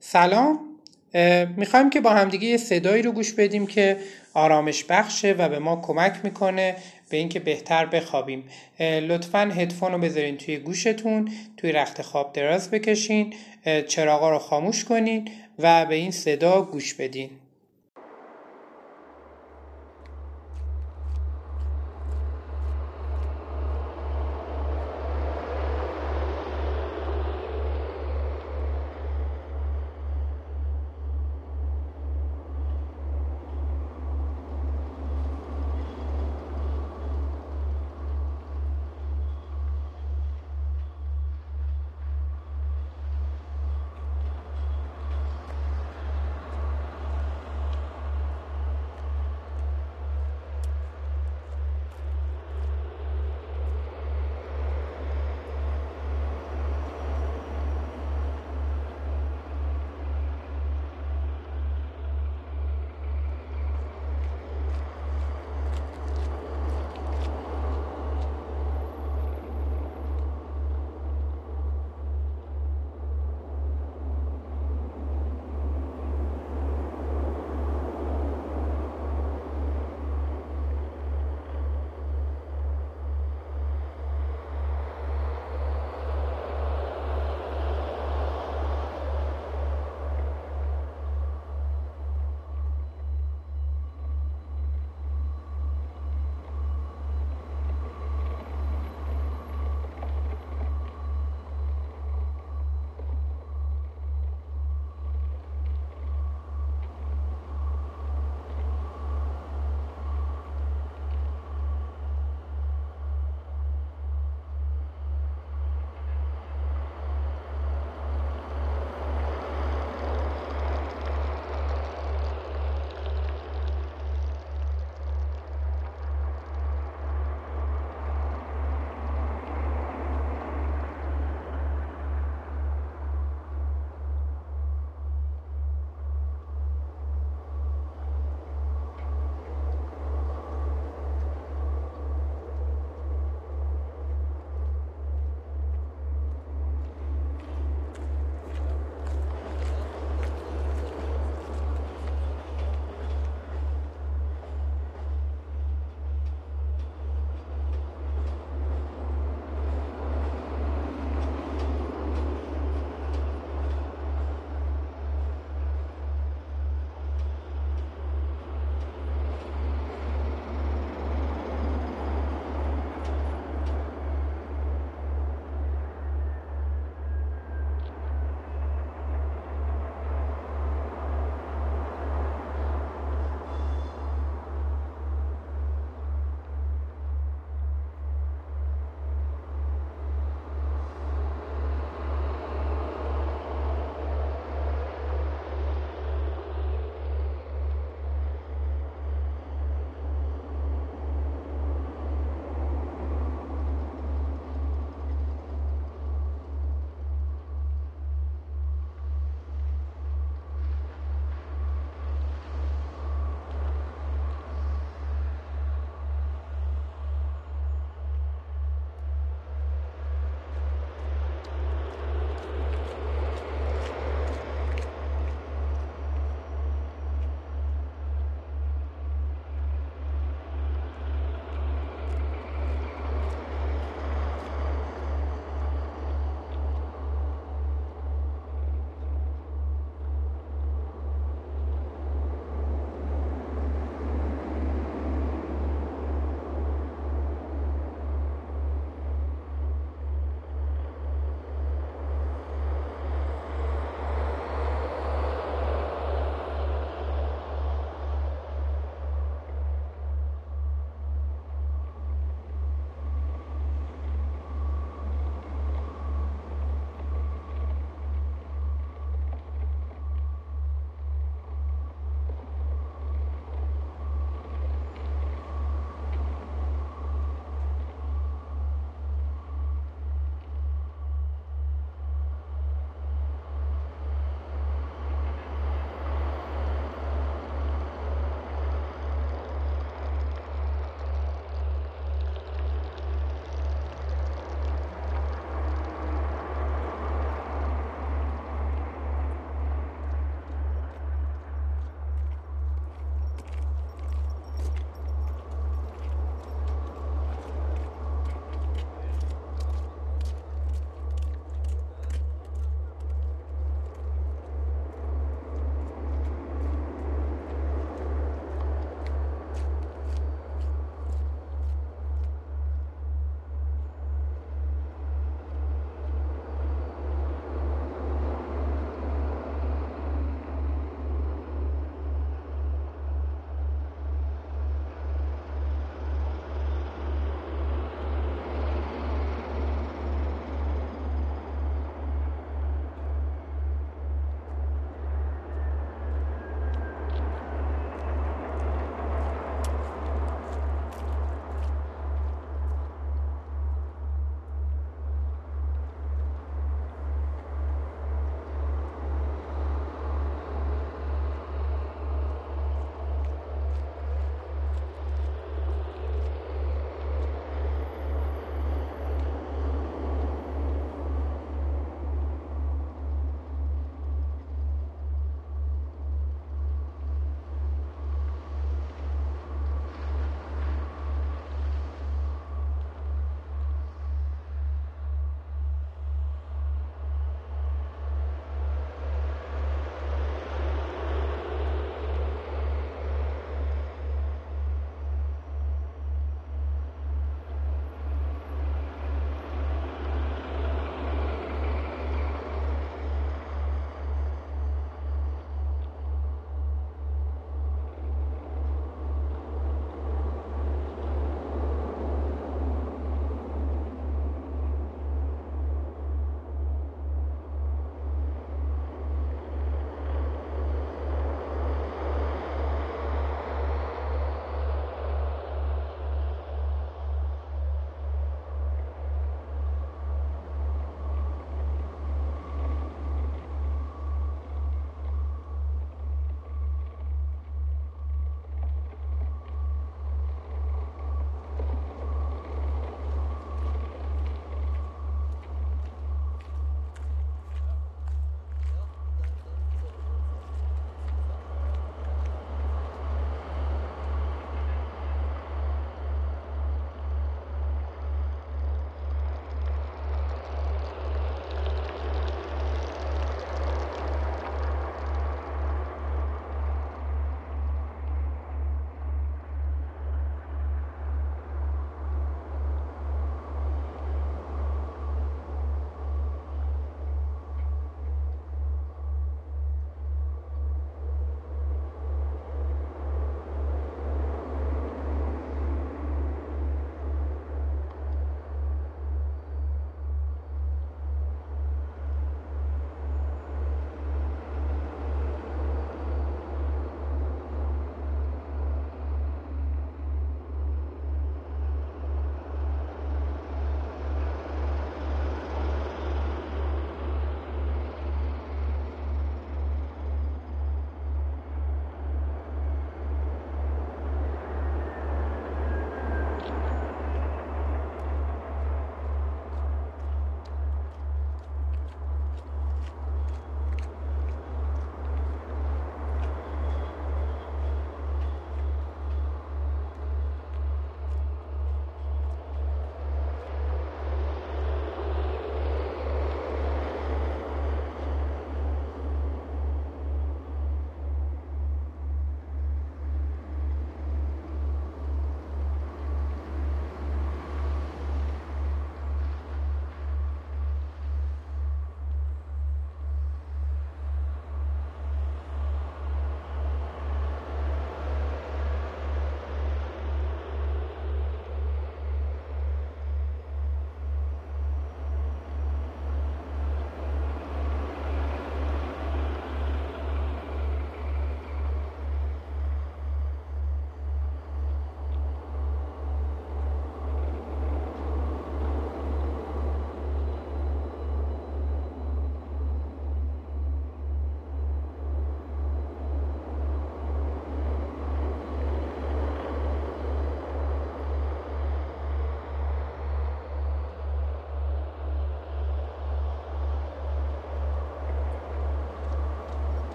سلام. می‌خوایم که با همدیگه یه صدایی رو گوش بدیم که آرامش بخشه و به ما کمک می‌کنه به اینکه بهتر بخوابیم. لطفا هدفون رو بذارین توی گوشتون توی رخت خواب دراز بکشین. چراغا رو خاموش کنین و به این صدا گوش بدین.